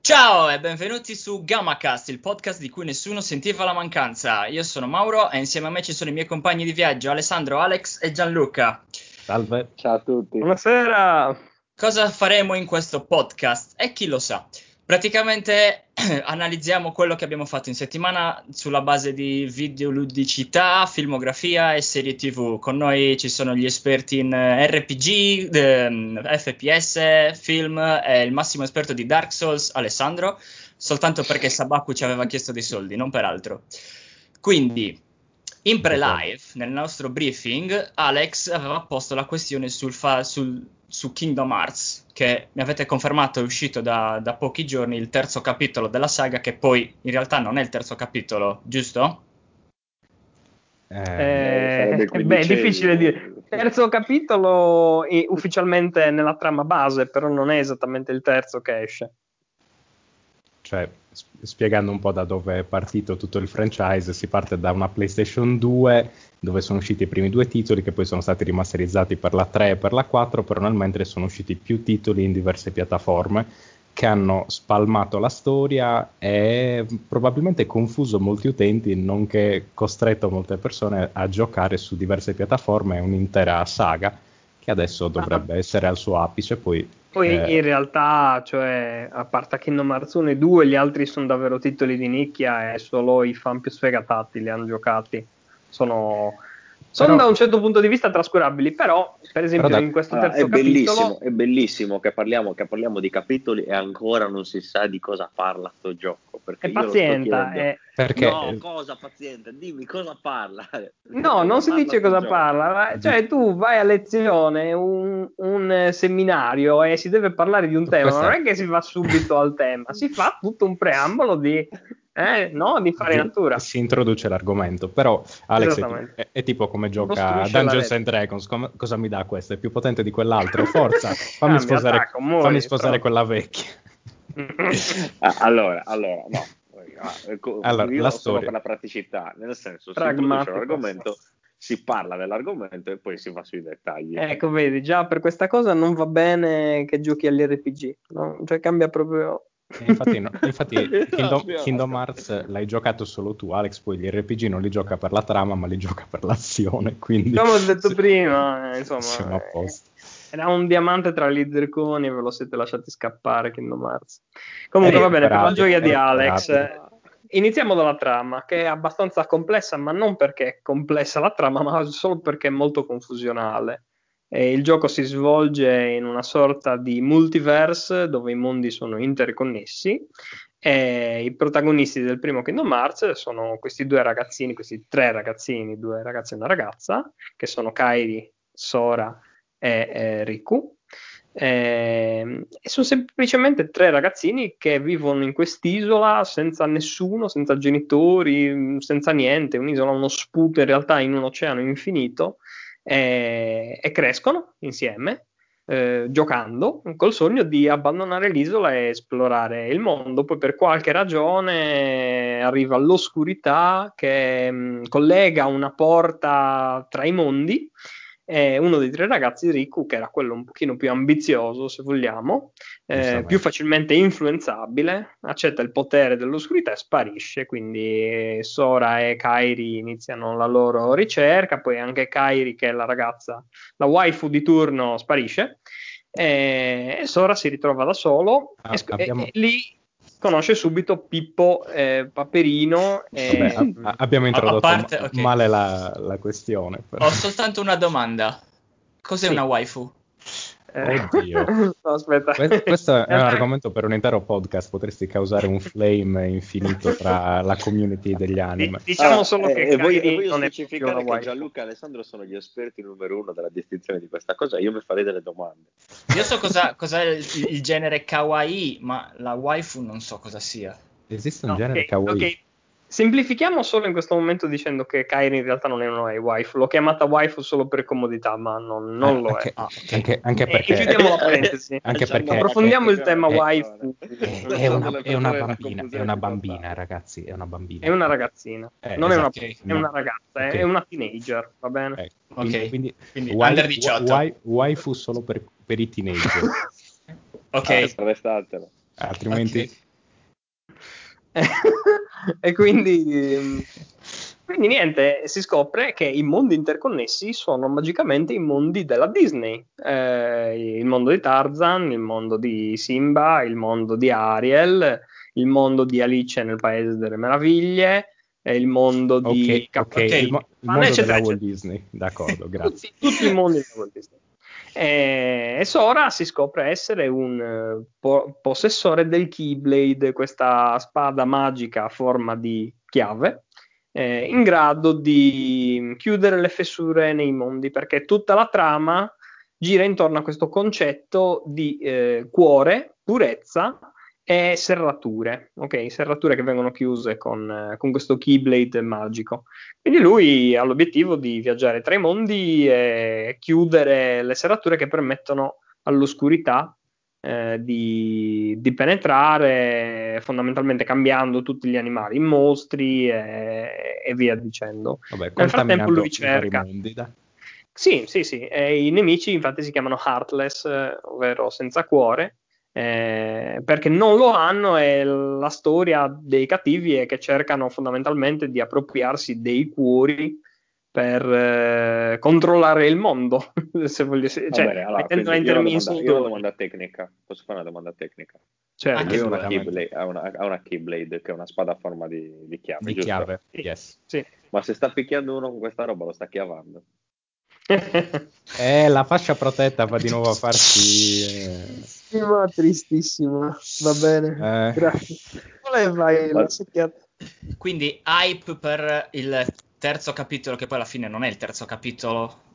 Ciao e benvenuti su GammaCast, il podcast di cui nessuno sentiva la mancanza. Io sono Mauro e insieme a me ci sono i miei compagni di viaggio Alessandro, Alex e Gianluca. Salve. Ciao a tutti. Buonasera. Cosa faremo in questo podcast? E chi lo sa? Praticamente analizziamo quello che abbiamo fatto in settimana sulla base di videoludicità, filmografia e serie TV. Con noi ci sono gli esperti in RPG, ehm, FPS, film e il massimo esperto di Dark Souls, Alessandro, soltanto perché Sabaku ci aveva chiesto dei soldi, non per altro. Quindi, in pre-live, nel nostro briefing, Alex aveva posto la questione sul, fa- sul su Kingdom Hearts, che mi avete confermato è uscito da, da, pochi giorni il terzo capitolo della saga, che poi in realtà non è il terzo capitolo, giusto? Eh, eh, beh, è difficile dire. Terzo capitolo è ufficialmente nella trama base, però non è esattamente il terzo che esce. Cioè, spiegando un po' da dove è partito tutto il franchise, si parte da una PlayStation 2 dove sono usciti i primi due titoli che poi sono stati rimasterizzati per la 3 e per la 4, però nel mentre sono usciti più titoli in diverse piattaforme che hanno spalmato la storia e probabilmente confuso molti utenti, nonché costretto molte persone a giocare su diverse piattaforme un'intera saga che adesso dovrebbe ah. essere al suo apice, poi poi eh. in realtà, cioè, a parte Kingdom Hearts 1 e 2, gli altri sono davvero titoli di nicchia e solo i fan più sfegatati li hanno giocati. Sono sono però, da un certo punto di vista trascurabili, però per esempio però da, in questo terzo è bellissimo, È bellissimo che parliamo, che parliamo, di capitoli e ancora non si sa di cosa parla sto gioco. Perché è pazienta. È... Perché... No, cosa paziente? Dimmi cosa parla. No, non si dice cosa gioco? parla. Cioè tu vai a lezione, un, un, seminario e si deve parlare di un tema, non è che si va subito al tema, si fa tutto un preambolo di eh, no, di fare natura. Si introduce l'argomento, però Alex è, è, è, tipo come gioca Dungeons and Dragons, com- cosa mi dà questo? È più potente di quell'altro, forza, fammi ah, sposare, attacco, muori, fammi sposare quella vecchia. Ah, allora, allora, no. Allora, io la storia. per la praticità, nel senso, si introduce l'argomento, si parla dell'argomento e poi si va sui dettagli. Ecco, vedi, già per questa cosa non va bene che giochi agli RPG, no? cioè cambia proprio infatti, no, infatti Kingdom, Kingdom, Hearts l'hai giocato solo tu, Alex, poi gli RPG non li gioca per la trama, ma li gioca per l'azione. Quindi come ho detto sì, prima, eh, insomma, siamo a posto. Era un diamante tra gli zirconi e ve lo siete lasciati scappare Kingdom Hearts. Comunque va bene, per la gioia di Alex. Eh, iniziamo dalla trama, che è abbastanza complessa, ma non perché è complessa la trama, ma solo perché è molto confusionale. E il gioco si svolge in una sorta di multiverse dove i mondi sono interconnessi e i protagonisti del primo Kingdom Hearts sono questi due ragazzini, questi tre ragazzini, due ragazzi e una ragazza, che sono Kairi, Sora e, e Riku. E, e sono semplicemente tre ragazzini che vivono in quest'isola senza nessuno, senza genitori, senza niente, un'isola, uno sputo in realtà in un oceano infinito e, e crescono insieme. Eh, giocando col sogno di abbandonare l'isola e esplorare il mondo. Poi, per qualche ragione, arriva l'oscurità che mh, mm, collega una porta tra i mondi e uno dei tre ragazzi, Riku, che era quello un pochino più ambizioso, se vogliamo, eh, più facilmente influenzabile, accetta il potere dell'oscurità e sparisce. Quindi Sora e Kairi iniziano la loro ricerca, poi anche Kairi, che è la ragazza, la waifu di turno, sparisce. E Sora si ritrova da solo ah, e, abbiamo... e, lì conosce subito Pippo eh, Paperino. E... Vabbè, a- abbiamo introdotto parte, okay. male la, la questione. Però. Ho soltanto una domanda. Cos'è sì. una waifu? Eh. Oddio. no, aspetta. Questo, questo è un argomento per un intero podcast. Potresti causare un flame infinito tra la community degli anime. Diciamo ah, solo eh, che e voglio, voglio non specificare che Gianluca e Alessandro sono gli esperti numero uno della distinzione di questa cosa. Io mi farei delle domande. Io so cosa, cos'è il, il, genere kawaii, ma la waifu non so cosa sia. Esiste un no, genere okay, kawaii? Okay. Semplifichiamo solo in questo momento dicendo che Kairi in realtà non è una waifu. L'ho chiamata waifu solo per comodità, ma non, non eh, lo anche, è. Ah, anche, anche, perché. E chiudiamo la parentesi. Anche perché approfondiamo il tema è, waifu. È, è, una, è, una, bambina, è una bambina, ragazzi. È una bambina. È una ragazzina. Eh, non esatto, è, una, è una ragazza, okay. è una teenager. Va bene? Eh, ok. Quindi, quindi wai, under 18. Wai, waifu solo per, per i teenager. ok. Ah, Altrimenti. Okay e quindi, quindi niente, si scopre che i mondi interconnessi sono magicamente i mondi della Disney. Eh, il mondo di Tarzan, il mondo di Simba, il mondo di Ariel, il mondo di Alice nel Paese delle Meraviglie, il mondo di okay, okay. il, mo- il mondo della Walt Disney, d'accordo, grazie. tutti, tutti i mondi della Walt Disney. E, Sora si scopre essere un uh, po- possessore del Keyblade, questa spada magica a forma di chiave, eh, in grado di chiudere le fessure nei mondi, perché tutta la trama gira intorno a questo concetto di eh, cuore, purezza e serrature, ok? Serrature che vengono chiuse con, eh, con, questo keyblade magico. Quindi lui ha l'obiettivo di viaggiare tra i mondi e chiudere le serrature che permettono all'oscurità eh, di, di, penetrare, fondamentalmente cambiando tutti gli animali in mostri e, e via dicendo. Vabbè, Nel frattempo lui cerca. Mondi, sì, sì, sì. E I nemici infatti si chiamano Heartless, ovvero senza cuore eh, perché non lo hanno e la storia dei cattivi è che cercano fondamentalmente di appropriarsi dei cuori per eh, controllare il mondo. se voglio, cioè, allora, ho una domanda, io ho una domanda tecnica. Posso fare una domanda tecnica? Certo, ho una, keyblade, ha una, ha una Keyblade che è una spada a forma di, di chiave. Di giusto? chiave, yes. Sì. Ma se sta picchiando uno con questa roba lo sta chiavando. eh, la fascia protetta va di nuovo a farsi. Eh... Tristissima, tristissima. Va bene. Eh. Grazie. Vai, la Quindi hype per il terzo capitolo, che poi alla fine non è il terzo capitolo.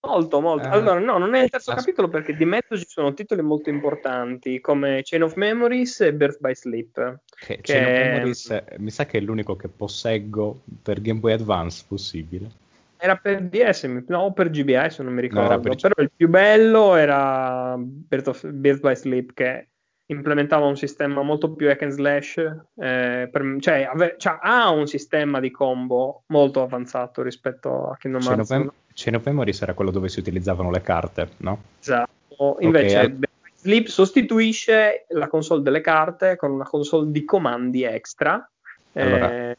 Molto, molto. Eh. Allora, no, non è il terzo As- capitolo perché di mezzo ci sono titoli molto importanti come Chain of Memories e Birth by Sleep. Che, che... Chain of Memories mi sa che è l'unico che posseggo per Game Boy Advance possibile. Era per DS, no, o per GBI, non mi ricordo. No, per... Però il più bello era Birth, of, Birth by Sleep, che implementava un sistema molto più hack and slash, eh, per, cioè, ave, cioè, ha un sistema di combo molto avanzato rispetto a Kingdom Hearts. Chain Chain of quello dove si utilizzavano le carte, no? Esatto, invece okay. Sleep sostituisce la console delle carte con una console di comandi extra. Allora, eh,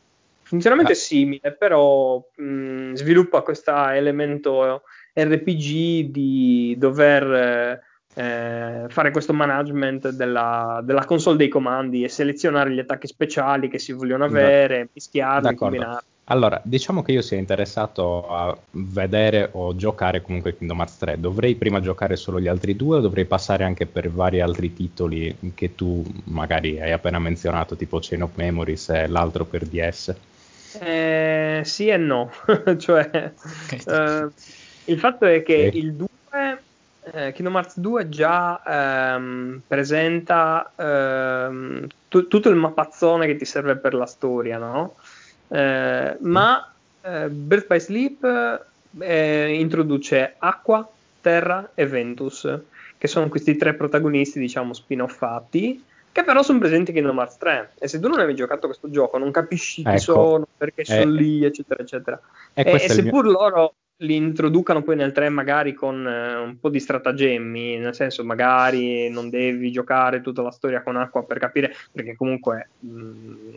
Funzionamento ah. è simile, però mh, sviluppa questo elemento RPG di dover eh, fare questo management della, della, console dei comandi e selezionare gli attacchi speciali che si vogliono avere, mischiarli, combinarli. Allora, diciamo che io sia interessato a vedere o giocare comunque Kingdom Hearts 3. Dovrei prima giocare solo gli altri due o dovrei passare anche per vari altri titoli che tu magari hai appena menzionato, tipo Chain of Memories e l'altro per DS? Eh, sì e no, cioè eh, il fatto è che okay. il 2 eh, Kingdom Hearts 2 già ehm, presenta ehm, t- tutto il mappazzone che ti serve per la storia, no? Eh, ma eh, Birth by Sleep eh, introduce acqua, terra e Ventus, che sono questi tre protagonisti, diciamo, spin-offati che però sono presenti in Kingdom Hearts 3 e se tu non avevi giocato questo gioco non capisci chi ecco. sono, perché sono eh, lì eccetera eccetera. E, e, e seppur mio... loro li introducano poi nel 3 magari con eh, un po' di stratagemmi, nel senso magari non devi giocare tutta la storia con acqua per capire, perché comunque mh, mm,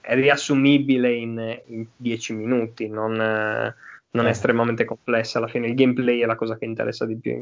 è riassumibile in 10 minuti, non, eh, non è eh. estremamente complessa, alla fine il gameplay è la cosa che interessa di più.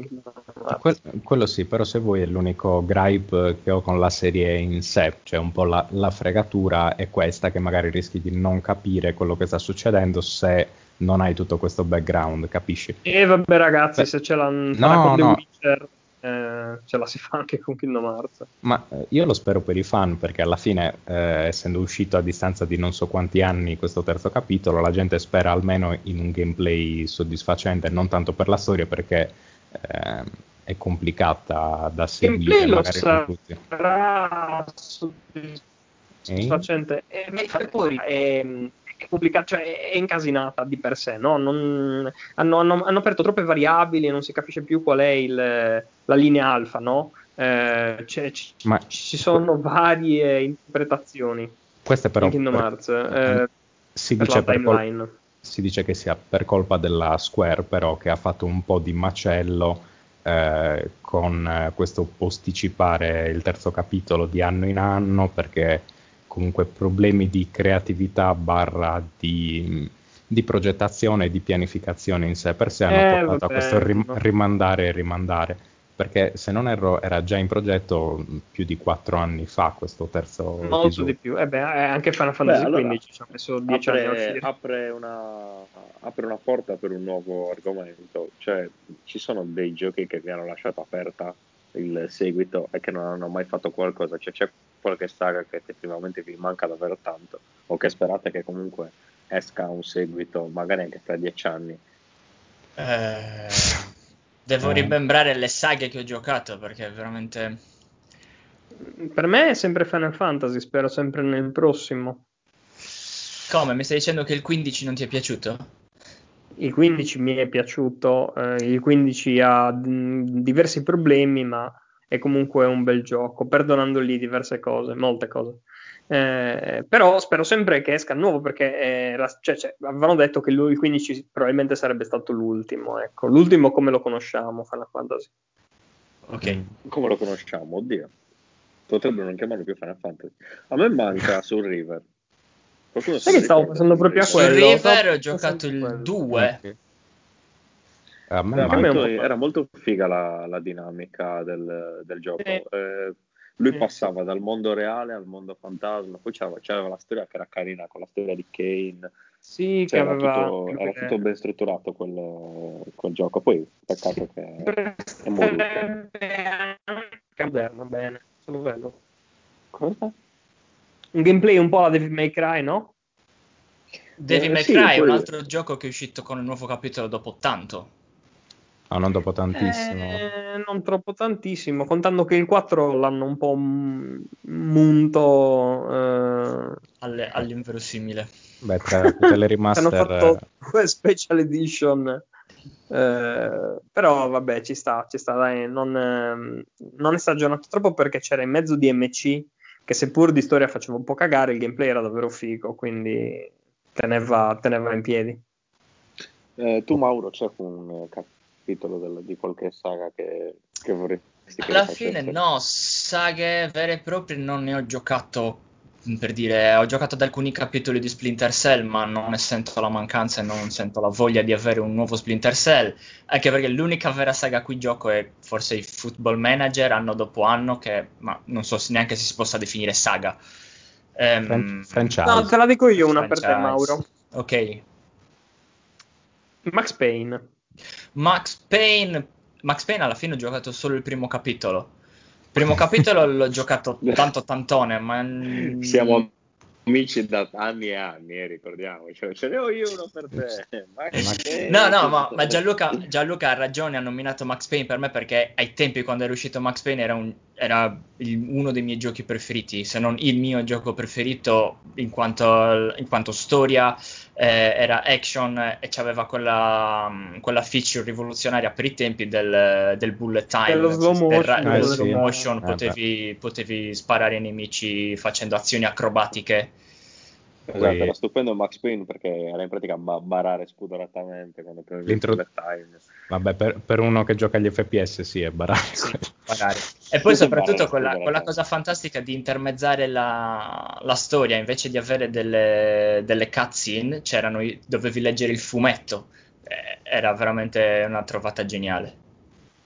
Que- quello sì, però se vuoi è l'unico gripe che ho con la serie in sé, cioè un po' la, la fregatura è questa che magari rischi di non capire quello che sta succedendo se non hai tutto questo background, capisci? E vabbè ragazzi, Beh, se ce l'hanno no, con no. The Witcher eh, ce la si fa anche con Kingdom Hearts. Ma eh, io lo spero per i fan perché alla fine, eh, essendo uscito a distanza di non so quanti anni questo terzo capitolo, la gente spera almeno in un gameplay soddisfacente, non tanto per la storia perché eh, è complicata da seguire. Gameplay lo sarà soddisfacente, eh? eh, poi è, è complicata, cioè è incasinata di per sé, no? non, hanno, hanno, hanno, aperto troppe variabili e non si capisce più qual è il, la linea alfa, no? Eh, c- Ma... Ci sono varie interpretazioni. Queste però... In Kingdom Hearts. Eh, si, dice col- si dice che sia per colpa della Square, però, che ha fatto un po' di macello eh, con eh, questo posticipare il terzo capitolo di anno in anno, perché comunque problemi di creatività barra di, di progettazione e di pianificazione in sé per sé hanno eh, portato vabbè, a questo rim- rimandare e rimandare. Perché se non erro era già in progetto più di quattro anni fa questo terzo molto episodio. di più. Eh beh, anche Final Fantasy XV allora, ci ha messo dieci apre, anni apre una, apre una porta per un nuovo argomento. Cioè ci sono dei giochi che vi hanno lasciato aperta il seguito e che non hanno mai fatto qualcosa. Cioè c'è qualche saga che effettivamente vi manca davvero tanto o che sperate che comunque esca un seguito magari anche tra dieci anni eh Devo eh. rimembrare le saghe che ho giocato perché veramente. Per me è sempre Final Fantasy, spero sempre nel prossimo. Come? Mi stai dicendo che il 15 non ti è piaciuto? Il 15 mi è piaciuto, eh, il 15 ha d- diversi problemi, ma è comunque un bel gioco, perdonandogli diverse cose, molte cose. Eh, però spero sempre che esca nuovo perché era, cioè, cioè, avevano detto che lui, il 15 probabilmente sarebbe stato l'ultimo. Ecco. L'ultimo come lo conosciamo, Final Fantasy. Ok. Come lo conosciamo? Oddio. Potrebbero non chiamarlo più Final Fantasy. A me manca Soul River. Qualcuno Sai che stavo pensando proprio a quello. Soul River ho giocato il 2. Okay. A me era, molto, era molto figa la, la dinamica del, del gioco. Eh. Eh, lui passava dal mondo reale al mondo fantasma, poi c'era, c'era, la storia che era carina con la storia di Kane. Sì, cioè, era, aveva... tutto, era, tutto, ben strutturato quel, quel, gioco. Poi peccato che è morito. Moderno, bene, sono bello. Cosa? Un gameplay un po' a Devil May Cry, no? Devil eh, May Cry sì, è un altro gioco che è uscito con il nuovo capitolo dopo tanto. No, non dopo tantissimo. Eh, non troppo tantissimo, contando che il 4 l'hanno un po' munto eh... Alle, all'inverosimile. Beh, tra tutte le remaster... hanno fatto due special edition. Eh, però vabbè, ci sta, ci sta, dai, non, eh, non è stagionato troppo perché c'era in mezzo DMC che seppur di storia faceva un po' cagare, il gameplay era davvero figo, quindi teneva, teneva in piedi. Eh, tu Mauro c'è un capitolo del, di qualche saga che, che vorresti che Alla fine no, saghe vere e proprie non ne ho giocato per dire, ho giocato ad alcuni capitoli di Splinter Cell, ma non ne sento la mancanza e non sento la voglia di avere un nuovo Splinter Cell, anche perché l'unica vera saga a cui gioco è forse il Football Manager anno dopo anno, che ma non so neanche se si possa definire saga. Um, franchise. No, te la dico io una franchise. per te, Mauro. Ok. Max Payne. Max Payne, Max Payne alla fine ho giocato solo il primo capitolo. Il primo capitolo l'ho giocato tanto tantone, ma... Siamo amici da anni e anni, eh, ricordiamo. Cioè, ce ne ho io uno per te. Max no, no, ma, ma Gianluca, Gianluca, ha ragione, ha nominato Max Payne per me perché ai tempi quando era uscito Max Payne era, un, era il, uno dei miei giochi preferiti, se non il mio gioco preferito in quanto, in quanto storia, eh, era action e aveva quella, quella, feature rivoluzionaria per i tempi del, del bullet time, dello slow motion, del, eh, slow motion sì. potevi, eh potevi, sparare ai nemici facendo azioni acrobatiche. Esatto, era stupendo Max Payne perché era in pratica barare spudoratamente quando premevi il bullet time. Vabbè, per, per, uno che gioca agli FPS sì, è barare. Sì, barare. E poi soprattutto quella, quella, cosa fantastica di intermezzare la, la storia invece di avere delle, delle cutscene, c'erano, dovevi leggere il fumetto. Eh, era veramente una trovata geniale.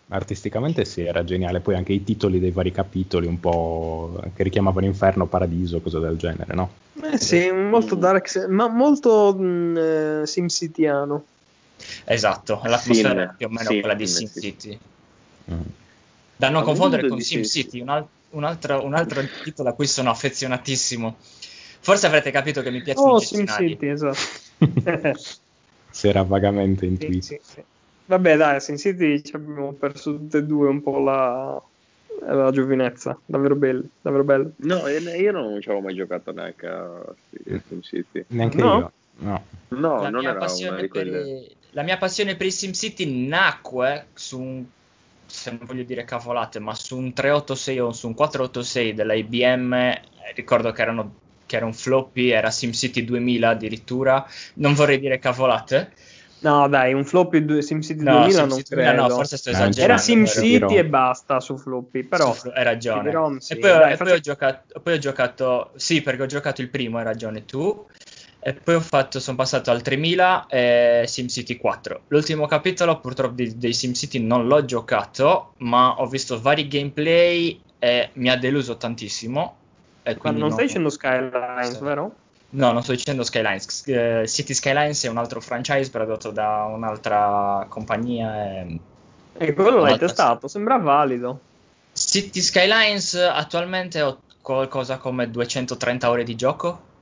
Artisticamente sì, era geniale. Poi anche i titoli dei vari capitoli, un po' che richiamavano Inferno, Paradiso, cose del genere, no? Eh sì, molto dark, ma molto mh, eh, SimCityano. Esatto, l'atmosfera è più o meno Sim, quella di SimCity. Mm. Da non confondere con SimCity, un, al- un, altro, un altro titolo a cui sono affezionatissimo. Forse avrete capito che mi piacciono oh, SimCity, esatto. si era vagamente intuito. Sì, sì, sì. Vabbè, dai, Sin City ci abbiamo perso tutte e due un po' la, la giovinezza, davvero belli, davvero belli. No, io non ci avevo mai giocato neanche a Sin City. Neanche no? io. No, no la non era una di quelle... Per, la mia passione per i SimCity nacque su un se non voglio dire cavolate, ma su un 386 o su un 486 dell'IBM, ricordo che, erano, che era un floppy, era SimCity 2000 addirittura, non vorrei dire cavolate, No, dai, un floppy SimCity no, 2000 SimCity non credo. No, forse sto esagerando. Era SimCity e basta su floppy, però... Su, hai ragione. Sì. E, poi, dai, e poi, ho giocato, poi ho giocato... Sì, perché ho giocato il primo, hai ragione tu. E poi ho fatto, sono passato al 3000 e SimCity 4. L'ultimo capitolo purtroppo dei, dei SimCity non l'ho giocato, ma ho visto vari gameplay e mi ha deluso tantissimo. Ma non, stai dicendo Skylines, vero? No, non sto dicendo Skylines. Uh, City Skylines è un altro franchise prodotto da un'altra compagnia. E, e quello l'hai testato, sembra valido. City Skylines attualmente ho qualcosa come 230 ore di gioco.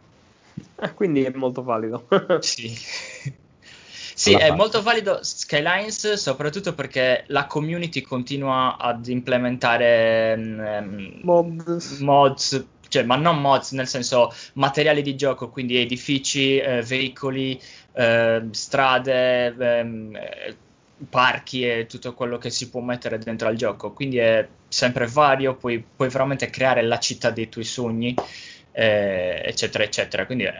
Eh, quindi è molto valido. sì. Sì, è molto valido Skylines, soprattutto perché la community continua ad implementare um, mods. mods cioè, ma non mods nel senso materiali di gioco, quindi edifici, eh, veicoli, eh, strade, ehm, eh, parchi e tutto quello che si può mettere dentro al gioco. Quindi è sempre vario, puoi, puoi veramente creare la città dei tuoi sogni, eh, eccetera, eccetera. Quindi è,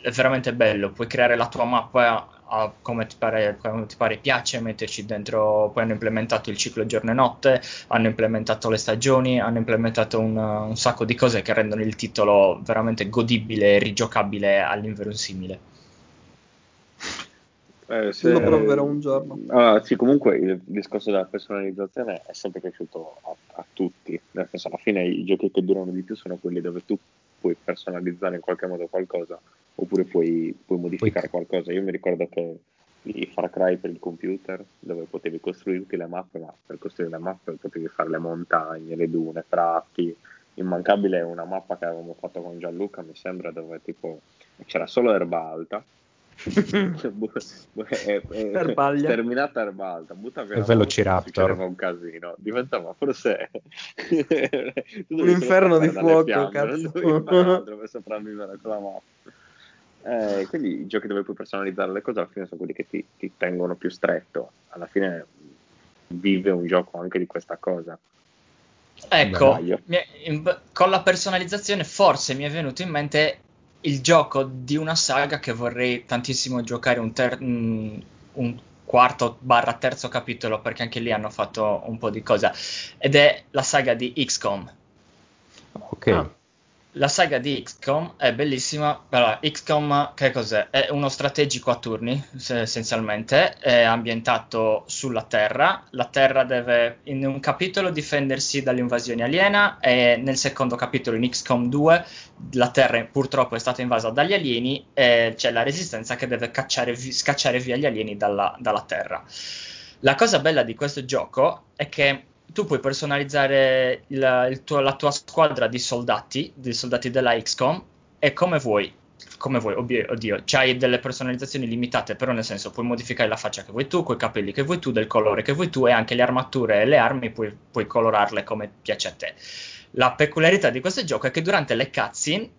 è veramente bello, puoi creare la tua mappa a, come, ti pare, come ti pare piace, metterci dentro, poi hanno implementato il ciclo giorno e notte, hanno implementato le stagioni, hanno implementato un, un sacco di cose che rendono il titolo veramente godibile e rigiocabile all'inverosimile. Eh, se... Lo proverò un giorno. Ah, sì, comunque il discorso della personalizzazione è sempre piaciuto a, a, tutti. Nel senso, alla fine i giochi che durano di più sono quelli dove tu puoi personalizzare in qualche modo qualcosa oppure puoi, puoi modificare puoi... qualcosa. Io mi ricordo che i Far Cry per il computer, dove potevi costruirti le mappe, ma per costruire le mappe potevi fare le montagne, le dune, prati. Immancabile è una mappa che avevamo fatto con Gianluca, mi sembra, dove tipo c'era solo erba alta. è, è, terminata erba alta, butta via Velociraptor. un casino, diventava forse un inferno di fuoco, cazzo. Dove sopravvivere con la mappa. Eh, quindi i giochi dove puoi personalizzare le cose alla fine sono quelli che ti, ti tengono più stretto. Alla fine vive un gioco anche di questa cosa. Ecco, in, con la personalizzazione forse mi è venuto in mente il gioco di una saga che vorrei tantissimo giocare un, ter- un quarto barra terzo capitolo perché anche lì hanno fatto un po' di cosa ed è la saga di XCOM. Ok. Ah la saga di XCOM è bellissima. Allora, XCOM che cos'è? È uno strategico a turni, essenzialmente, è ambientato sulla Terra. La Terra deve in un capitolo difendersi dall'invasione aliena e nel secondo capitolo in XCOM 2 la Terra purtroppo è stata invasa dagli alieni e c'è la resistenza che deve cacciare, scacciare via gli alieni dalla, dalla Terra. La cosa bella di questo gioco è che tu puoi personalizzare il, il tuo, la tua squadra di soldati, di soldati della XCOM, e come vuoi. Come vuoi, oddio, oddio, c'hai delle personalizzazioni limitate, però nel senso puoi modificare la faccia che vuoi tu, coi capelli che vuoi tu, del colore che vuoi tu e anche le armature e le armi puoi, puoi colorarle come piace a te. La peculiarità di questo gioco è che durante le cutscene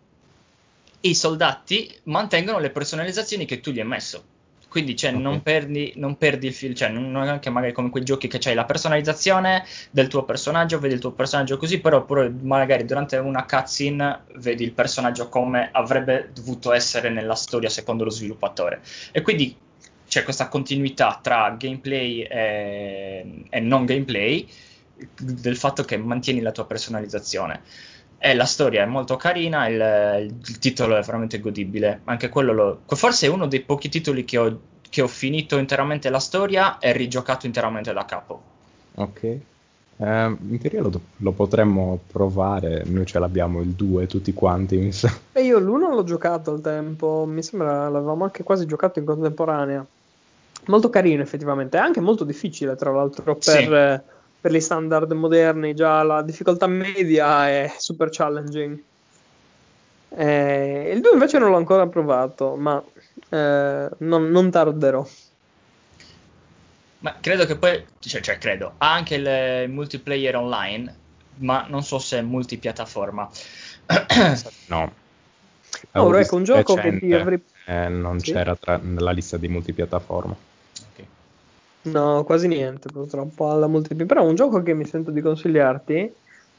i soldati mantengono le personalizzazioni che tu gli hai messo. Quindi cioè, okay. non, perdi, non, perdi, il filo, cioè, non, è anche magari come quei giochi che c'hai la personalizzazione del tuo personaggio, vedi il tuo personaggio così, però pure magari durante una cutscene vedi il personaggio come avrebbe dovuto essere nella storia secondo lo sviluppatore. E quindi c'è questa continuità tra gameplay e, e non gameplay del fatto che mantieni la tua personalizzazione. E la storia è molto carina, il, il, titolo è veramente godibile. Anche quello lo, forse è uno dei pochi titoli che ho, che ho finito interamente la storia e rigiocato interamente da capo. Ok. Eh, in teoria lo, lo, potremmo provare, noi ce l'abbiamo il 2 tutti quanti. Mi sa. E io l'1 l'ho giocato al tempo, mi sembra l'avevamo anche quasi giocato in contemporanea. Molto carino effettivamente, è anche molto difficile tra l'altro per... Sì per gli standard moderni, già la difficoltà media è super challenging. Eh, il 2 invece non l'ho ancora provato, ma eh, non, non, tarderò. Ma credo che poi, cioè, cioè credo, ha anche il multiplayer online, ma non so se è multipiattaforma. no. Ora ecco un gioco recente, che ti avrei... Eh, non sì? c'era tra, nella lista di multipiattaforma. No, quasi niente purtroppo alla multiplayer. Però un gioco che mi sento di consigliarti,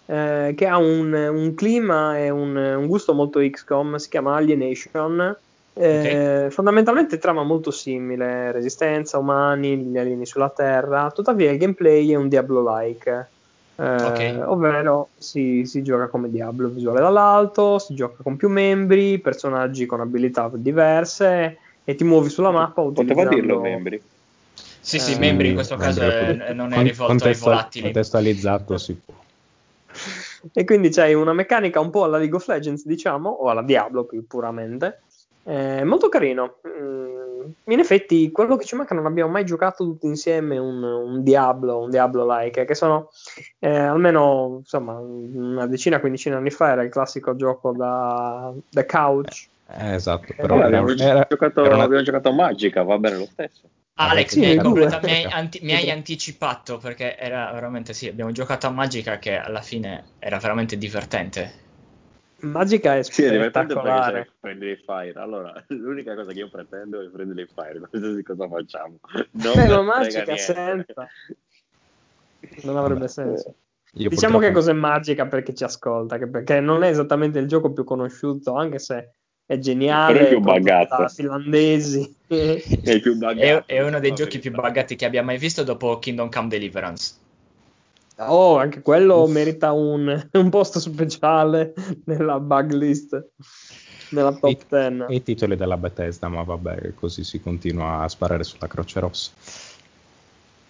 eh, che ha un, un clima e un, un, gusto molto XCOM, si chiama Alienation. Okay. fondamentalmente trama molto simile, resistenza, umani, gli alieni sulla Terra, tuttavia il gameplay è un Diablo-like, eh, okay. ovvero si, si, gioca come Diablo, visuale dall'alto, si gioca con più membri, personaggi con abilità diverse e ti muovi sulla mappa utilizzando... Poteva dirlo membri? Sì, sì, eh, membri in questo caso è, non è rivolto ai volatili. Contestualizzato si può. E quindi c'hai una meccanica un po' alla League of Legends, diciamo, o alla Diablo più puramente. Eh, molto carino. Mm, in effetti, quello che ci manca non abbiamo mai giocato tutti insieme un, un Diablo, un Diablo-like, che sono eh, almeno insomma una decina, quindicina anni fa era il classico gioco da, da couch. Eh, esatto, però eh, abbiamo, era, giocato, era una... abbiamo giocato a Magica, va bene lo stesso. Alex, sì, mi, hai anti- mi, hai anticipato perché era veramente sì, abbiamo giocato a Magica che alla fine era veramente divertente. Magica è sì, spettacolare. Sì, Friendly Fire. Allora, l'unica cosa che io pretendo è Friendly Fire, qualsiasi cosa facciamo. Non Beh, ma Magica senza. Non avrebbe senso. Io diciamo purtroppo... che cos'è Magica per chi ci ascolta, perché non è esattamente il gioco più conosciuto, anche se è geniale. È più buggato. Finlandesi. È, più è, è uno dei giochi più buggati che abbia mai visto dopo Kingdom Come Deliverance. Oh, anche quello Uff. merita un, un, posto speciale nella bug list, nella top 10. E i titoli della Bethesda, ma vabbè, così si continua a sparare sulla Croce Rossa.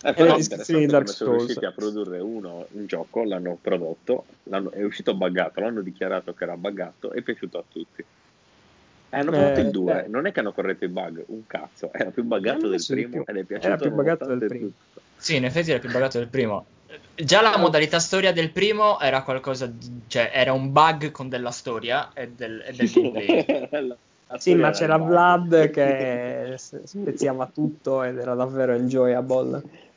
Eh, però è di Dark Souls. sono riusciti a produrre uno, un gioco, l'hanno prodotto, l'hanno, è uscito buggato, l'hanno dichiarato che era buggato e è piaciuto a tutti. Hanno prodotto eh, il 2, eh. non è che hanno corretto i bug, un cazzo, era più buggato del primo ed è piaciuto era più buggato del primo. Tutto. Sì, in effetti era più buggato del primo. Già la modalità storia del primo era qualcosa, di, cioè era un bug con della storia e del, e del gameplay. sì, ma c'era Vlad che speziava tutto ed era davvero enjoyable.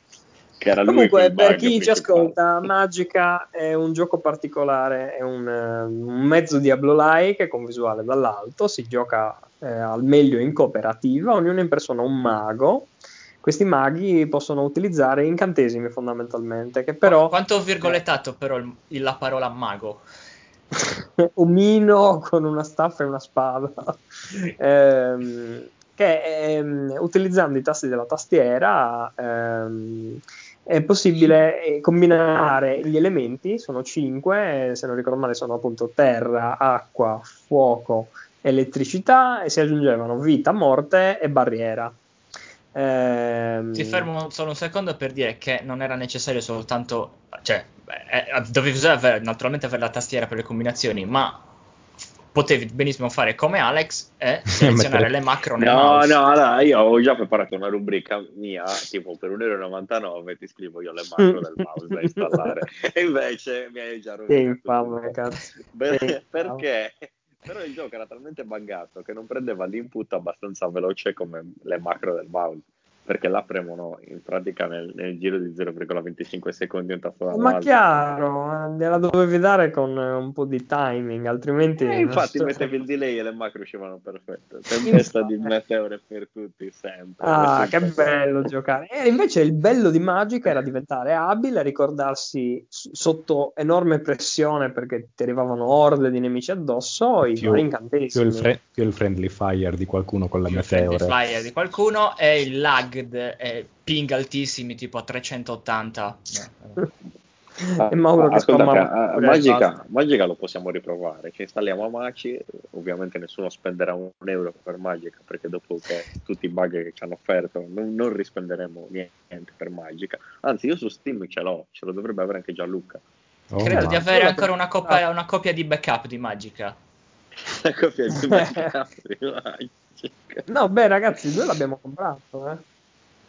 Comunque, per chi ci ascolta, Magica è un gioco particolare, è un, un mezzo Diablo-like con visuale dall'alto, si gioca eh, al meglio in cooperativa, ognuno in persona un mago questi maghi possono utilizzare incantesimi fondamentalmente. Che però, Quanto ho virgolettato però il, la parola mago? Omino con una staffa e una spada. ehm, che ehm, utilizzando i tasti della tastiera ehm, è possibile eh, combinare gli elementi, sono cinque, se non ricordo male sono appunto terra, acqua, fuoco, elettricità e si aggiungevano vita, morte e barriera. Ehm... Ti fermo solo un secondo per dire che non era necessario soltanto, cioè, eh, dovevi avere, naturalmente avere la tastiera per le combinazioni, ma potevi benissimo fare come Alex e selezionare le macro nel no, mouse. No, no, io avevo già preparato una rubrica mia, tipo per 1,99€ ti scrivo io le macro del mouse da installare. e invece mi hai già rovinato. Che infame, cazzo. Perché? perché? Però il gioco era talmente buggato che non prendeva l'input abbastanza veloce come le macro del mouse perché la premono in pratica nel, nel giro di 0,25 secondi un tasto Ma chiaro, gliela dovevi dare con un po' di timing, altrimenti... Eh, infatti so... mettevi il delay e le macro uscivano perfette. Tempesta di meteore per tutti, sempre. Ah, che bello giocare. E invece il bello di Magic era diventare abile, ricordarsi sotto enorme pressione perché ti arrivavano orde di nemici addosso i più, incantesimi. Più il, fre- più il friendly fire di qualcuno con la più meteore. Il friendly fire di qualcuno e il lag lagged e ping altissimi tipo a 380. Ah, e Mauro che ascoltate, a, Magica, Magica, lo possiamo riprovare. Ci installiamo a Maci. Ovviamente nessuno spenderà un euro per Magica perché dopo che tutti i bug che ci hanno offerto non, non rispenderemo niente per Magica. Anzi, io su Steam ce l'ho, ce lo dovrebbe avere anche Gianluca. Oh, Credo di avere ancora una, copia, una copia di backup di Magica. La copia di backup di Magica. No, beh, ragazzi, noi l'abbiamo comprato, eh.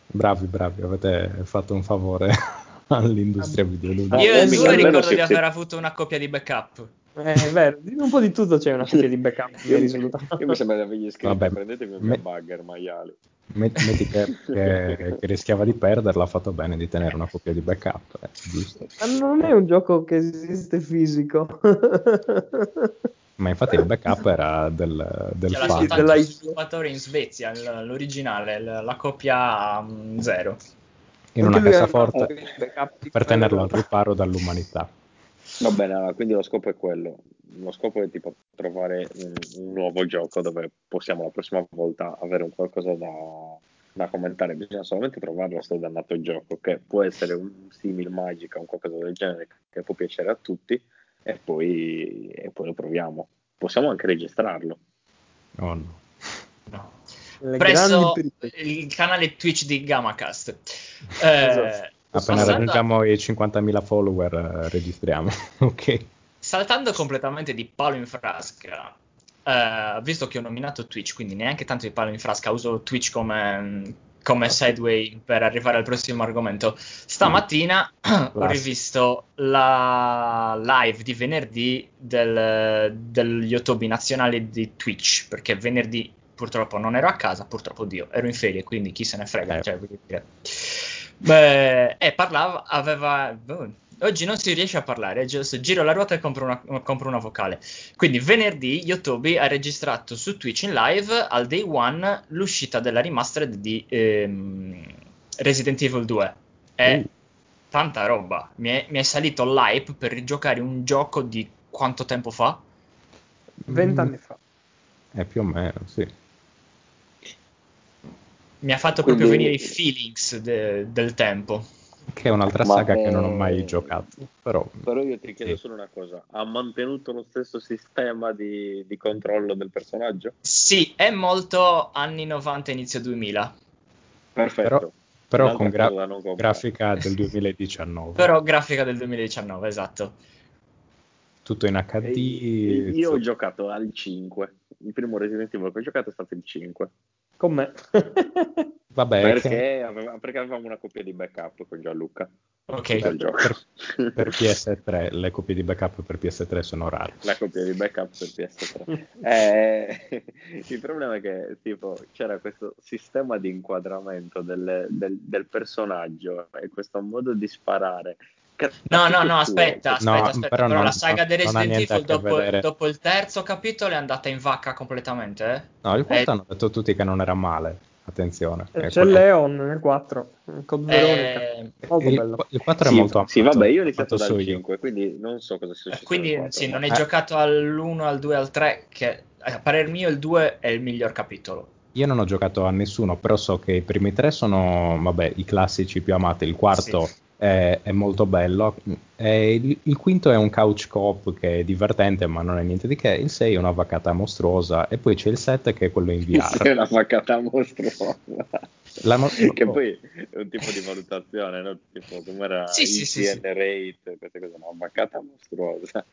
Bravi, bravi, avete fatto un favore all'industria videoludica. Io e Zue ricordo di aver avuto una copia di backup. Eh, è vero, un po' di tutto c'è una copia di backup. io, io mi sembra di avergli scritto, Vabbè, prendetevi un me, bugger maiali. Metti che, che, che, rischiava di perderla, ha fatto bene di tenere una copia di backup, eh, giusto? Ma non è un gioco che esiste fisico. Ma infatti il backup era del, del C'era fan. della sviluppatore in Svezia, l'originale, la copia zero. In una cassaforte per tenerlo al riparo dall'umanità. Va bene, allora, quindi lo scopo è quello. lo scopo è tipo trovare un, un, nuovo gioco dove possiamo la prossima volta avere un qualcosa da, da commentare. Bisogna solamente trovarlo sto dannato gioco, che può essere un simile magica, un qualcosa del genere che può piacere a tutti, e poi, e poi lo proviamo. Possiamo anche registrarlo. Oh no. no. Presso il canale Twitch di Gamacast. Eh, esatto. Appena raggiungiamo i 50.000 follower eh, registriamo. ok. Saltando completamente di palo in frasca, eh, visto che ho nominato Twitch, quindi neanche tanto di palo in frasca, uso Twitch come, come sideway per arrivare al prossimo argomento. Stamattina ho rivisto la live di venerdì del, degli YouTube nazionali di Twitch, perché venerdì purtroppo non ero a casa, purtroppo Dio, ero in ferie, quindi chi se ne frega. Eh. Cioè, Beh, e parlava, aveva... Oggi non si riesce a parlare, è giusto, giro la ruota e compro una, compro una vocale. Quindi venerdì Yotobi ha registrato su Twitch in live al day one l'uscita della remastered di ehm, Resident Evil 2. È uh. tanta roba. Mi è, mi è salito l'hype per rigiocare un gioco di quanto tempo fa? Vent'anni fa. Eh, più o meno, sì mi ha fatto Quindi... proprio venire i feelings de- del tempo. Che è un'altra Ma saga è... che non ho mai giocato. Però, però io ti chiedo sì. solo una cosa: ha mantenuto lo stesso sistema di, di, controllo del personaggio? Sì, è molto anni 90, inizio 2000. Perfetto. Però, però con gra- grafica del 2019. però grafica del 2019, esatto. Tutto in HD. E io ho giocato al 5. Il primo Resident Evil che ho giocato è stato il 5. Con me. Vabbè, perché, che... aveva, perché, avevamo una coppia di backup con Gianluca. Ok. Per, per, PS3, le copie di backup per PS3 sono rare. La coppia di backup per PS3. eh, il problema è che tipo, c'era questo sistema di inquadramento del, del, del personaggio e questo modo di sparare No, no, no, aspetta, aspetta, no, aspetta. Però, però non, la saga di Resident Evil dopo, dopo, il terzo capitolo è andata in vacca completamente. Eh? No, il quarto è... hanno detto tutti che non era male. Attenzione. Eh, c'è quello... Leon nel 4, con Veronica. Eh... Molto il, bello. Il 4 è sì, molto amato. Sì, vabbè, io ho iniziato dal 5, quindi non so cosa sia successo. Quindi sì, non hai eh. giocato all'1, al 2, al 3, che a parer mio il 2 è il miglior capitolo. Io non ho giocato a nessuno, però so che i primi tre sono, vabbè, i classici più amati. Il quarto sì è, è molto bello. Il, il, quinto è un couch cop che è divertente, ma non è niente di che. Il 6 è una vaccata mostruosa. E poi c'è il 7 che è quello in VR. È una vaccata mostruosa. No- che poi è un tipo di valutazione, no? tipo come era sì, sì, sì, sì. rate, queste cose, no, vaccata mostruosa.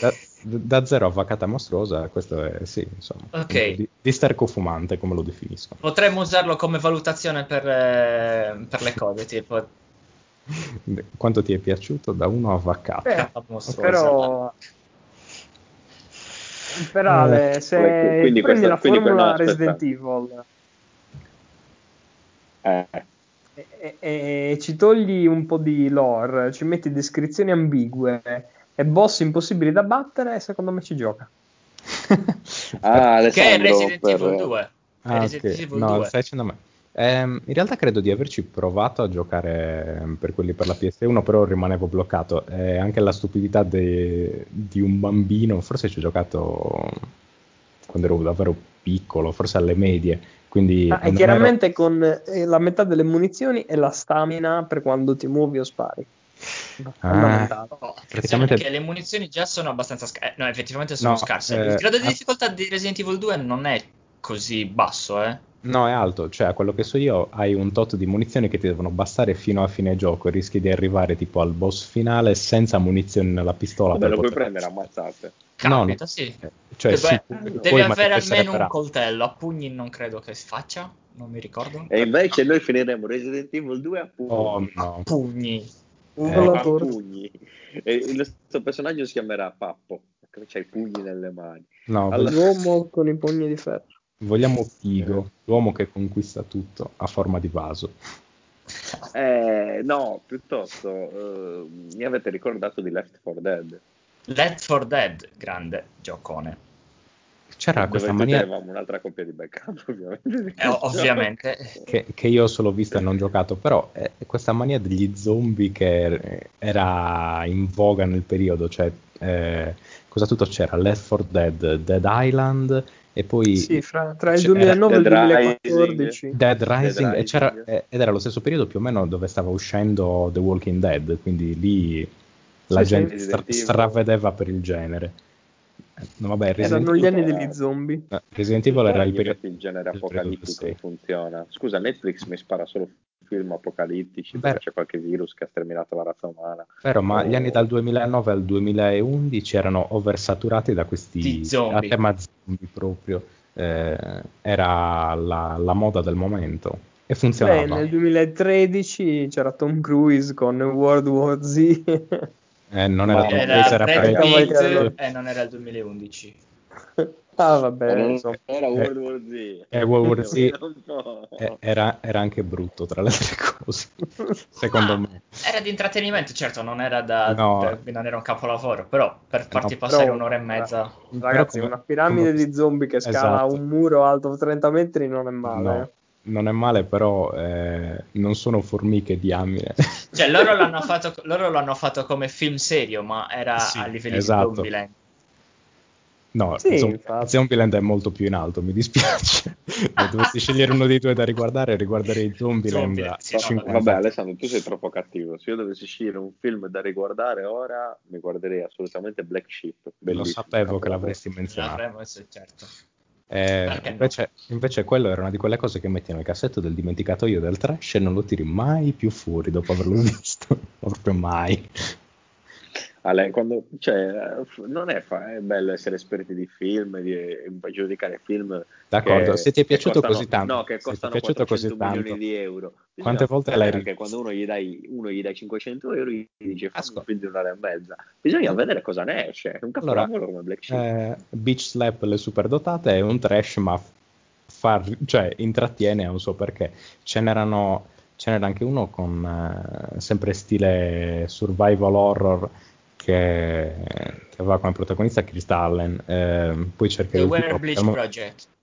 Da, da, zero a vaccata mostruosa, questo è sì, insomma, okay. di, di sterco fumante, come lo definisco. Potremmo usarlo come valutazione per, eh, per le cose, tipo quanto ti è piaciuto da 1 a vaccato? Eh, però Perale, eh, se quindi prendi questa, la formula no, Resident Evil eh. e, e, ci togli un po' di lore, ci metti descrizioni ambigue e boss impossibili da battere, secondo me ci gioca. ah, che è Resident per... Evil 2. Ah, Resident okay. Evil no, 2. stai dicendo a me. Ehm, in realtà credo di averci provato a giocare ehm, per quelli per la PS1, però rimanevo bloccato. Eh, anche la stupidità de- di un bambino, forse ci ho giocato quando ero davvero piccolo, forse alle medie. Quindi ah, e chiaramente ero... con eh, la metà delle munizioni e la stamina per quando ti muovi o spari. Ah, oh, praticamente... perché le munizioni già sono abbastanza scarse. No, effettivamente sono no, scarse. Eh, Il grado di difficoltà di Resident Evil 2 non è così basso, eh. No, è alto, cioè a quello che so io hai un tot di munizioni che ti devono bastare fino a fine gioco e rischi di arrivare tipo al boss finale senza munizioni nella pistola. Vabbè, lo puoi prendere ammazzate. Capita, no, sì. Eh, cioè, sì beh, devi avere almeno un coltello, a pugni non credo che si faccia, non mi ricordo. E invece noi finiremo Resident Evil 2 a pugni. Oh, no. A pugni. Eh, a pugni. E il nostro personaggio si chiamerà Pappo, perché c'ha i pugni nelle mani. No, allora... L'uomo con i pugni di ferro. Vogliamo Pigo, l'uomo che conquista tutto a forma di vaso. Eh, no, piuttosto uh, mi avete ricordato di Left 4 Dead. Left 4 Dead, grande giocone. C'era Dove questa mania. Avevamo un'altra coppia di backup, ovviamente. Eh, ovviamente. Che, che, io ho solo visto e non giocato, però è eh, questa mania degli zombie che era in voga nel periodo, cioè eh, cosa tutto c'era? Left 4 Dead, Dead Island e poi... Sì, fra, tra il 2009 e il 2014. Dead Rising, Dead Rising. ed era lo stesso periodo più o meno dove stava uscendo The Walking Dead, quindi lì la sì, gente stra- stravedeva per il genere. No, vabbè, Erano gli anni degli zombie. No, Resident Evil era il periodo... Il genere apocalittico funziona. Scusa, Netflix mi spara solo film apocalittici, Beh, c'è qualche virus che ha sterminato la razza umana. Vero, ma oh. gli anni dal 2009 al 2011 erano oversaturati da questi zombie. a tema zombie proprio. Eh, era la, la, moda del momento e funzionava. Beh, nel 2013 c'era Tom Cruise con World War Z. Eh, non era, era, era, era Pitt, eh, non era il 2011. Ah, vabbè, insomma. era World War Z. Eh, eh World War Z eh, era, era, anche brutto tra le altre cose, secondo ah, me. Era di intrattenimento, certo, non era, da, no. per, non era un capolavoro, però per farti no, passare però, un'ora e mezza. Ragazzi, come, una piramide come... di zombie che scala esatto. un muro alto 30 metri non è male. No eh. non è male, però eh, non sono formiche di amine. Cioè, loro l'hanno, fatto, loro l'hanno fatto come film serio, ma era sì, a livelli esatto. di Zombieland. No, sì, Zom- Zombieland è molto più in alto, mi dispiace. Se dovessi scegliere uno dei due da riguardare, riguarderei Zombieland. Zombie, sì, no, vabbè, Alessandro, tu sei troppo cattivo. Se io dovessi scegliere un film da riguardare ora, mi guarderei assolutamente Black Sheep. Bellissimo. Lo sapevo che l'avresti menzionato. L'avremmo, certo. Eh, invece, invece, quello era una di quelle cose che metti nel cassetto del dimenticatoio del trash e non lo tiri mai più fuori dopo averlo visto. Proprio mai. Ale, quando, cioè, non è, fa, è, bello essere esperti di film, di, di giudicare film. D'accordo, che, se ti è piaciuto costano, così tanto, no, che costano 400 così tanto, milioni di euro. Quante volte l'hai Perché quando uno gli, dai, uno gli dai 500 euro, gli dice fa un film di un'ora e mezza. Bisogna vedere cosa ne esce. Un capolavoro allora, come Black Sheep. Eh, Beach Slap, le superdotate, è un trash, ma far, cioè, intrattiene a un suo perché. Ce n'erano, ce n'era anche uno con eh, sempre stile survival horror che, che aveva come protagonista Chris Allen. Eh, poi cercherò The Were Bleach. Project.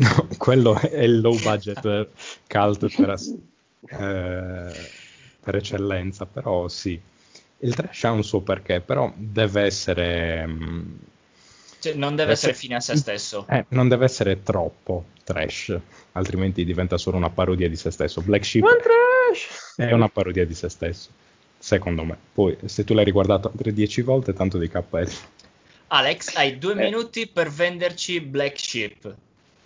No, quello è il low budget cult per, eh, per, eccellenza, però sì. Il trash ha un suo perché, però deve essere... Mm, cioè, non deve, deve essere fine a se stesso. Eh, non deve essere troppo trash, altrimenti diventa solo una parodia di se stesso. Black Sheep è una parodia di se stesso secondo me. Poi, se tu l'hai riguardato altre 10 volte, tanto di cappello. Alex, hai due eh. minuti per venderci Black Sheep.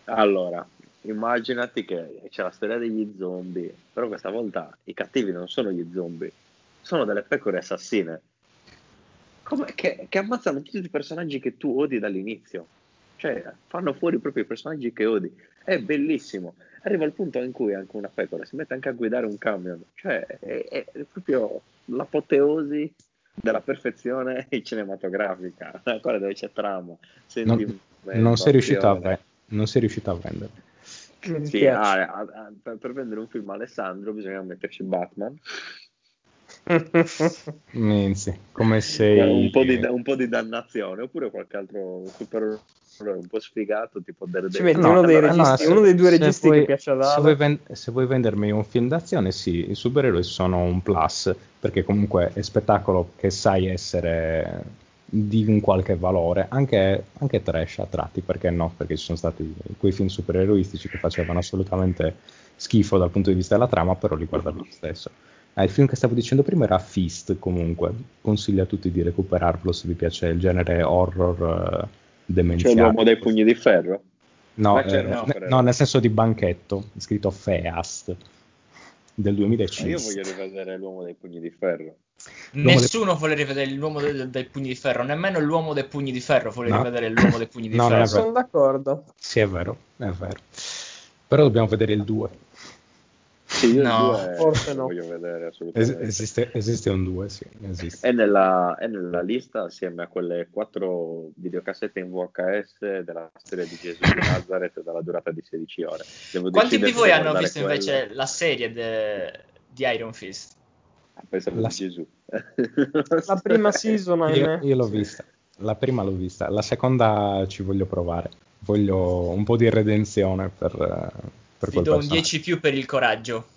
Allora, immaginati che c'è la storia degli zombie, però questa volta i cattivi non sono gli zombie, sono delle pecore assassine. Come, che, che ammazzano tutti i personaggi che tu odi dall'inizio. Cioè, fanno fuori proprio i personaggi che odi. È bellissimo. Arriva il punto in cui anche una pecora si mette anche a guidare un camion. Cioè, è, è proprio l'apoteosi della perfezione cinematografica, ancora dove c'è trama. Non, non, sei riuscito a ve- non sei riuscito a vendere. Sì, ah, a, a, per, per, vendere un film Alessandro bisogna metterci Batman. Minzi, come sei... Un po, di, un po' di dannazione, oppure qualche altro super un po' sfigato, tipo Daredevil. No, uno, dei registi, no, uno dei due registi vuoi, che piace ad se vuoi, ven- se vuoi vendermi un film d'azione, sì, i supereroi sono un plus, perché comunque è spettacolo che sai essere di un qualche valore, anche, anche trash a tratti, perché no? Perché ci sono stati quei film supereroistici che facevano assolutamente schifo dal punto di vista della trama, però li guardavi lo stesso. Ah, il film che stavo dicendo prima era Fist, comunque. Consiglio a tutti di recuperarlo se vi piace il genere horror. Demenziale. C'è l'uomo dei pugni di ferro? No, eh, no, no, nel senso di banchetto, scritto Feast del 2005. io voglio rivedere l'uomo dei pugni di ferro. Nessuno dei... vuole rivedere l'uomo dei, dei, pugni di ferro, nemmeno l'uomo dei pugni di ferro vuole no. rivedere l'uomo dei pugni di no, ferro. Sono d'accordo. Sì, è vero, è vero. Però dobbiamo vedere il 2. Sì, io no, forse no. voglio vedere assolutamente. Es- esiste, esiste, un 2, sì. È nella, è nella, lista assieme a quelle quattro videocassette in VHS della storia di Gesù di Nazareth dalla durata di 16 ore. Devo Quanti di voi hanno visto quella... invece la serie de... di Iron Fist? Ah, pensavo la... di Gesù. la prima season, io, io l'ho vista. La prima l'ho vista, la seconda ci voglio provare. Voglio un po' di redenzione per, per Ti do un 10 più per il coraggio.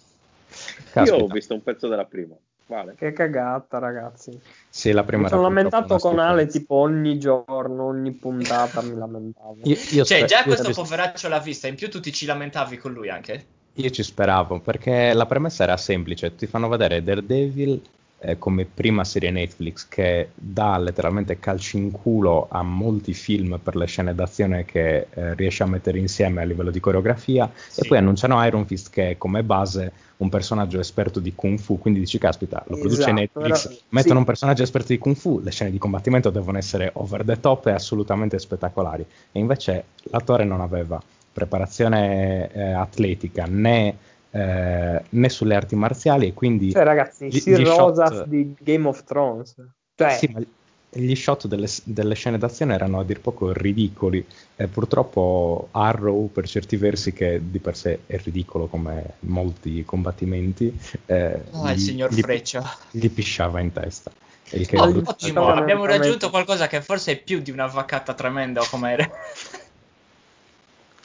Caspita. Io ho visto un pezzo della prima. Vale. Che cagata, ragazzi. Sì, la prima mi sono lamentato con Ale tipo ogni giorno, ogni puntata mi lamentavo. Io, io cioè, già questo poveraccio l'ha vista, in più tu ti ci lamentavi con lui anche? Io ci speravo, perché la premessa era semplice, ti fanno vedere Daredevil eh, come prima serie Netflix che dà letteralmente calci in culo a molti film per le scene d'azione che eh, riesce a mettere insieme a livello di coreografia sì. e poi annunciano Iron Fist che è come base un personaggio esperto di Kung Fu, quindi dici caspita, lo produce esatto, Netflix, però, mettono sì. un personaggio esperto di Kung Fu, le scene di combattimento devono essere over the top e assolutamente spettacolari e invece l'attore non aveva preparazione eh, atletica né eh, né sulle arti marziali e quindi... Cioè ragazzi, gli, Sir Rosas shot... di Game of Thrones. Cioè... Sì, ma gli shot delle, delle, scene d'azione erano a dir poco ridicoli. E purtroppo Arrow per certi versi che di per sé è ridicolo come molti combattimenti eh, oh, gli, il signor gli, Freccia. gli pisciava in testa. Il che oh, ottimo, abbiamo raggiunto qualcosa che forse è più di una vaccata tremenda come era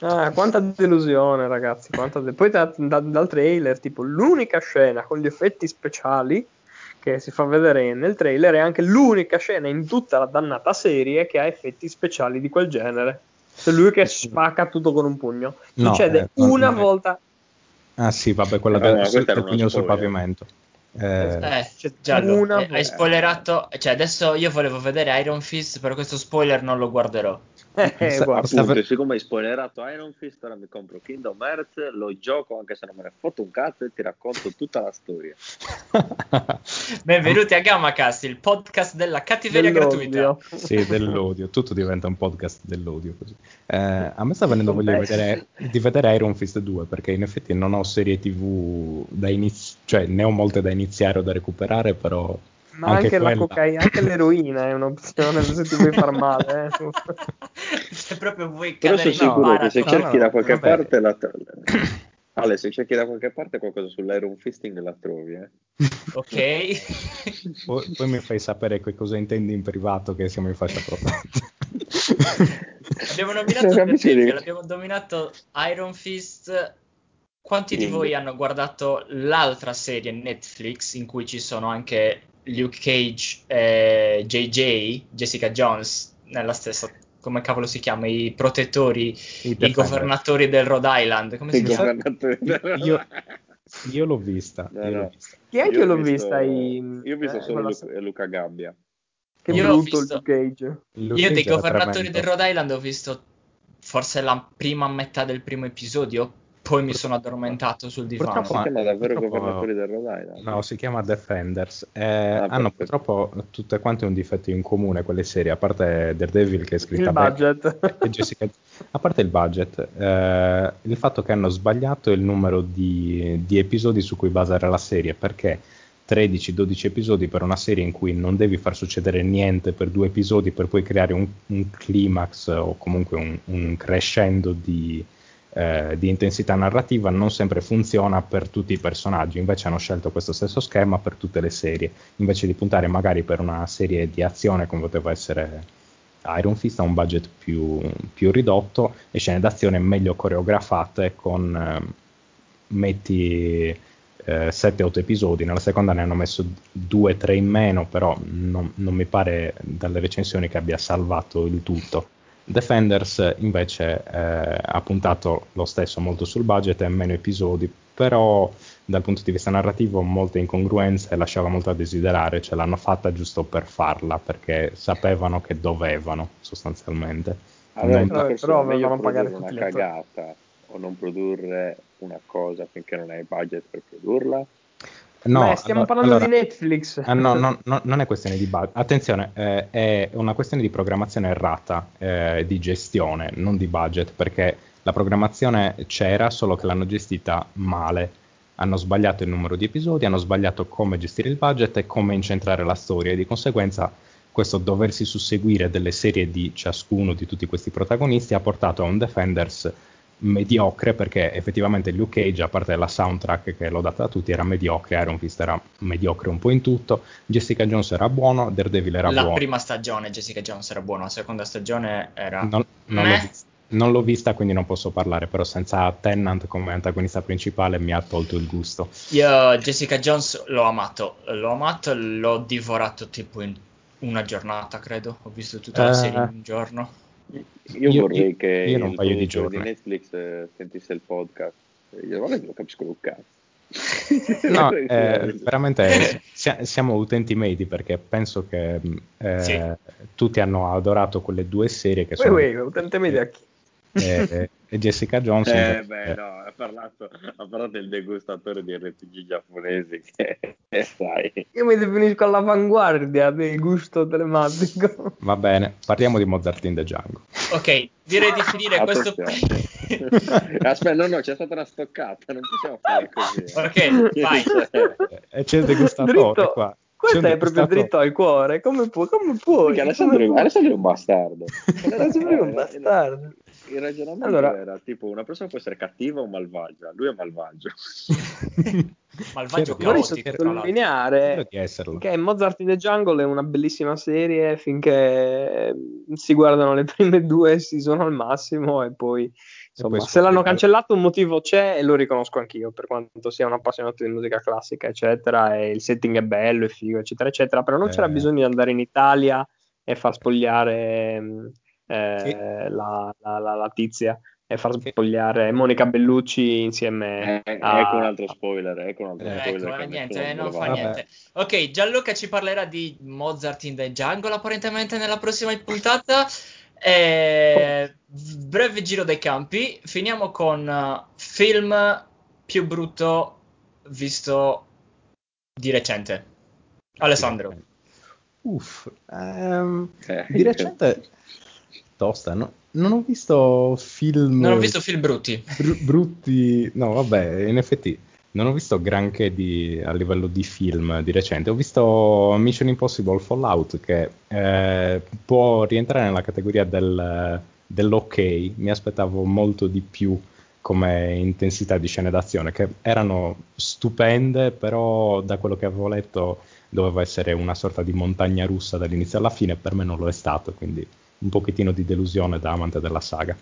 Ah, quanta delusione, ragazzi. Quanta de- Poi da, da, dal trailer, tipo, l'unica scena con gli effetti speciali che si fa vedere nel trailer è anche l'unica scena in tutta la dannata serie che ha effetti speciali di quel genere. C'è lui che spacca tutto con un pugno. Succede no, eh, una volta. Ah, sì, vabbè, quella eh, del, del pugno sul pavimento. Eh, eh Giallo, una... eh, hai spoilerato. Cioè, adesso io volevo vedere Iron Fist, però questo spoiler non lo guarderò. Eh, appunto, siccome hai spoilerato Iron Fist, ora mi compro Kingdom Hearts, lo gioco anche se non me ne foto un cazzo e ti racconto tutta la storia. Benvenuti a Gamacast, il podcast della cattiveria dell'odio. gratuita. Sì, dell'odio, tutto diventa un podcast dell'odio così. Eh, a me sta venendo voglia di vedere, di vedere, Iron Fist 2 perché in effetti non ho serie tv da iniziare, cioè ne ho molte da iniziare o da recuperare, però ma anche, anche la cocaina, anche l'eroina è un'opzione se ti vuoi far male. Eh. se proprio vuoi Però sono sicuro che se cerchi no, da qualche vabbè. parte la... Ale, se cerchi da qualche parte qualcosa sull'Iron Fisting la trovi, eh? Ok. poi, poi, mi fai sapere che cosa intendi in privato che siamo in fascia protetta. abbiamo nominato abbiamo dominato Iron Fist. Quanti di voi hanno guardato l'altra serie Netflix in cui ci sono anche Luke Cage e JJ, Jessica Jones, nella stessa come cavolo si chiama, i protettori, i, i governatori del Rhode Island. Come si chiama? Io, io, l'ho vista. No, io l'ho vista. Chi è che l'ho vista? I, io ho visto eh, solo Luca, Luca Gabbia. Che io brutto visto, Luke Cage. Luke io dei governatori del Rhode Island ho visto forse la prima metà del primo episodio, poi mi sono addormentato sul divano. Purtroppo si chiama davvero governatori del Rhode Island. No, si chiama Defenders. Eh, ah, hanno purtroppo tutte quante un difetto in comune quelle serie, a parte Daredevil che è scritta il budget. e Jessica, a parte il budget, eh, il fatto che hanno sbagliato il numero di, di episodi su cui basare la serie, perché 13-12 episodi per una serie in cui non devi far succedere niente per due episodi per poi creare un, un climax o comunque un, un crescendo di eh, di intensità narrativa non sempre funziona per tutti i personaggi, invece hanno scelto questo stesso schema per tutte le serie, invece di puntare magari per una serie di azione come poteva essere Iron Fist a un budget più, più ridotto e scene d'azione meglio coreografate con eh, metti eh, 7-8 episodi, nella seconda ne hanno messo 2-3 in meno, però non, non mi pare dalle recensioni che abbia salvato il tutto. Defenders invece eh, ha puntato lo stesso molto sul budget e meno episodi, però dal punto di vista narrativo molte incongruenze e lasciava molto a desiderare, ce l'hanno fatta giusto per farla, perché sapevano che dovevano sostanzialmente. Allora, non... però, però avevano pagare una cagata o non produrre una cosa finché non hai budget per produrla No, Beh, stiamo allora, parlando allora, di Netflix. Eh, no, no, no, non è questione di budget. Attenzione, eh, è una questione di programmazione errata, eh, di gestione, non di budget, perché la programmazione c'era, solo che l'hanno gestita male. Hanno sbagliato il numero di episodi, hanno sbagliato come gestire il budget e come incentrare la storia e di conseguenza questo doversi susseguire delle serie di ciascuno di tutti questi protagonisti ha portato a un Defenders mediocre perché effettivamente Luke Cage, a parte la soundtrack che l'ho data a tutti, era mediocre, Iron Fist era mediocre un po' in tutto, Jessica Jones era buono, Daredevil era la buono. La prima stagione Jessica Jones era buono, la seconda stagione era... Non, non, l'ho, vista, non l'ho vista, quindi non posso parlare, però senza Tennant come antagonista principale mi ha tolto il gusto. Io Jessica Jones l'ho amato, l'ho amato, l'ho divorato tipo in una giornata, credo. Ho visto tutta la uh, serie in un giorno. Io, io vorrei che io un paio di giorni. di Netflix eh, sentisse il podcast. Io non lo capisco un cazzo. no, eh, veramente siamo utenti medi perché penso che eh, sì. tutti hanno adorato quelle due serie che wait, sono... Wait, utente medio a chi? e, e Jessica Jones. Eh, beh, no, ha parlato, ha parlato del degustatore di RPG giapponesi. Che, sai. Io mi definisco all'avanguardia del gusto telematico. Va bene, parliamo di Mozart in the Jungle. Ok, direi di finire ah, questo. Aspetta, no, no, c'è stata una stoccata, non possiamo fare così. Ok, vai. E c'è il degustatore Dritto. qua. Questo è proprio dritto al cuore. Come, pu- come puoi? Alessandro, Alessandro è un bastardo. Alessandro è un bastardo il ragionamento allora, era tipo una persona può essere cattiva o malvagia, lui è malvagio. malvagio Vorrei sottolineare che Mozart in the Jungle è una bellissima serie finché si guardano le prime due season al massimo e poi insomma, se l'hanno cancellato un motivo c'è e lo riconosco anch'io per quanto sia un appassionato di musica classica eccetera e il setting è bello, è figo eccetera eccetera però non eh. c'era bisogno di andare in Italia e far spogliare eh, sì. la, la, la, la, tizia e far spogliare Monica Bellucci insieme eh, a... Ecco un altro spoiler, ecco un altro eh, spoiler. Ecco, niente, non fa niente. Ok, Gianluca ci parlerà di Mozart in the Jungle apparentemente nella prossima puntata. Eh, breve giro dei campi. Finiamo con uh, film più brutto visto di recente. Alessandro. Uff, um, di recente tosta. No? Non ho visto film. Non ho visto film brutti. Br- brutti. No, vabbè, in effetti non ho visto granché di, a livello di film di recente. Ho visto Mission Impossible Fallout che eh, può rientrare nella categoria del, dell'ok. Mi aspettavo molto di più come intensità di scene d'azione, che erano stupende, però da quello che avevo letto doveva essere una sorta di montagna russa dall'inizio alla fine, per me non lo è stato, quindi un pochettino di delusione da amante della saga.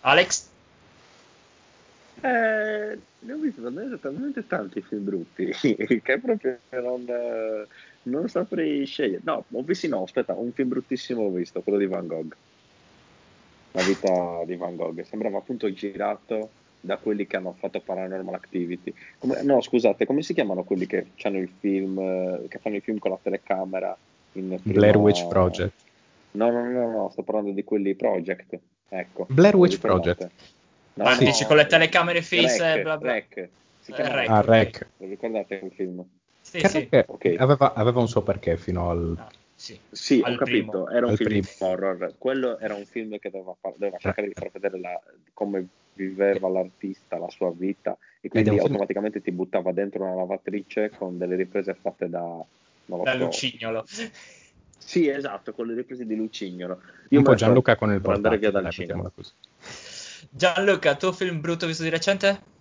Alex? Eh, ne ho visto talmente, talmente tanti film brutti che proprio non, non, saprei scegliere. No, ho visto, no, aspetta, un film bruttissimo ho visto, quello di Van Gogh. La vita di Van Gogh. Sembrava appunto girato da quelli che hanno fatto Paranormal Activity. Come, no, scusate, come si chiamano quelli che fanno il film, che fanno i film con la telecamera? In prima... Blair Witch Project. No, no, no, no, sto parlando di quelli Project. Ecco. Blair Witch Project. No, ah, no, dici con le telecamere fisse e bla bla. Rec. Si chiama Rec. Ah, Rec. Lo ricordate quel film? Sì, sì. Okay. Aveva, aveva, un suo perché fino al... Ah, sì, sì ho capito, primo. era un al film primo. horror. Quello era un film che doveva, far, doveva cercare di far vedere la, come viveva l'artista, la sua vita, e quindi automaticamente film... ti buttava dentro una lavatrice con delle riprese fatte da... Non lo da so, Lucignolo. Sì, esatto, con le riprese di Lucignolo. Io un po' Gianluca con il andare via dal. Così. Gianluca, tuo film brutto visto di recente?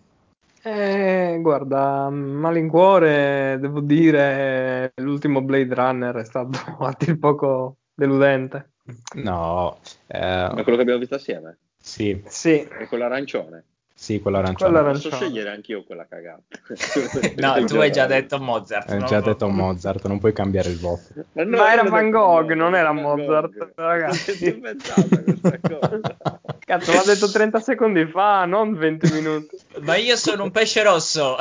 Eh, guarda, malincuore, devo dire, l'ultimo Blade Runner è stato a dir poco deludente. No, eh... ma quello che abbiamo visto assieme? Sì. sì. È quello arancione? Sì, quella arancione. Quella Posso scegliere anch'io quella cagata. no, tu hai già detto Mozart. Hai già detto Mozart, non puoi cambiare il voto. Ma, no, Ma era Van Gogh, non era Mozart, Gogh. ragazzi. Cazzo, l'ha detto 30 secondi fa, non 20 minuti. Ma io sono un pesce rosso.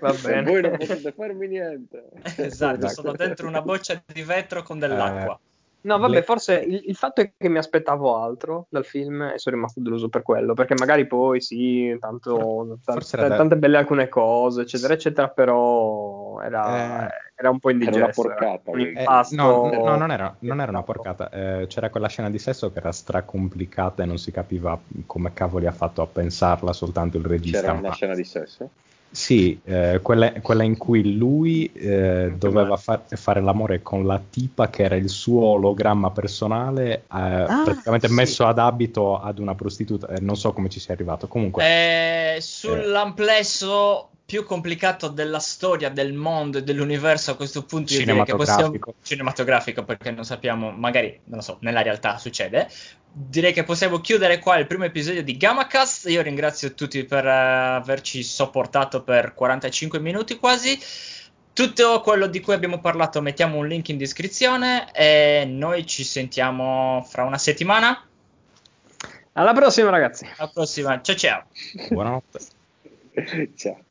Va bene. voi non potete farmi niente. Esatto, sono dentro una boccia di vetro con dell'acqua. No, vabbè, Le... forse il, il, fatto è che mi aspettavo altro dal film e sono rimasto deluso per quello, perché magari poi sì, tanto, t- t- tante belle alcune cose, eccetera, eccetera, però era, eh, era un po' indigesto. Era una porcata. Un impasto, eh, no, no, non era, non era una porcata, eh, c'era quella scena di sesso che era stracomplicata e non si capiva come cavoli ha fatto a pensarla soltanto il regista. C'era una ma... scena di sesso? Sì, eh, quella, quella, in cui lui eh, doveva far, fare l'amore con la tipa che era il suo ologramma personale, eh, ah, praticamente sì. messo ad abito ad una prostituta. Eh, non so come ci sia arrivato. Comunque, eh, sull'amplesso più complicato della storia, del mondo e dell'universo a questo punto cinematografico. Possiamo, cinematografico perché non sappiamo, magari, non lo so, nella realtà succede, direi che possiamo chiudere qua il primo episodio di GammaCast. Io ringrazio tutti per uh, averci sopportato per 45 minuti quasi. Tutto quello di cui abbiamo parlato mettiamo un link in descrizione e noi ci sentiamo fra una settimana. Alla prossima ragazzi. Alla prossima, ciao ciao. Buonanotte. ciao.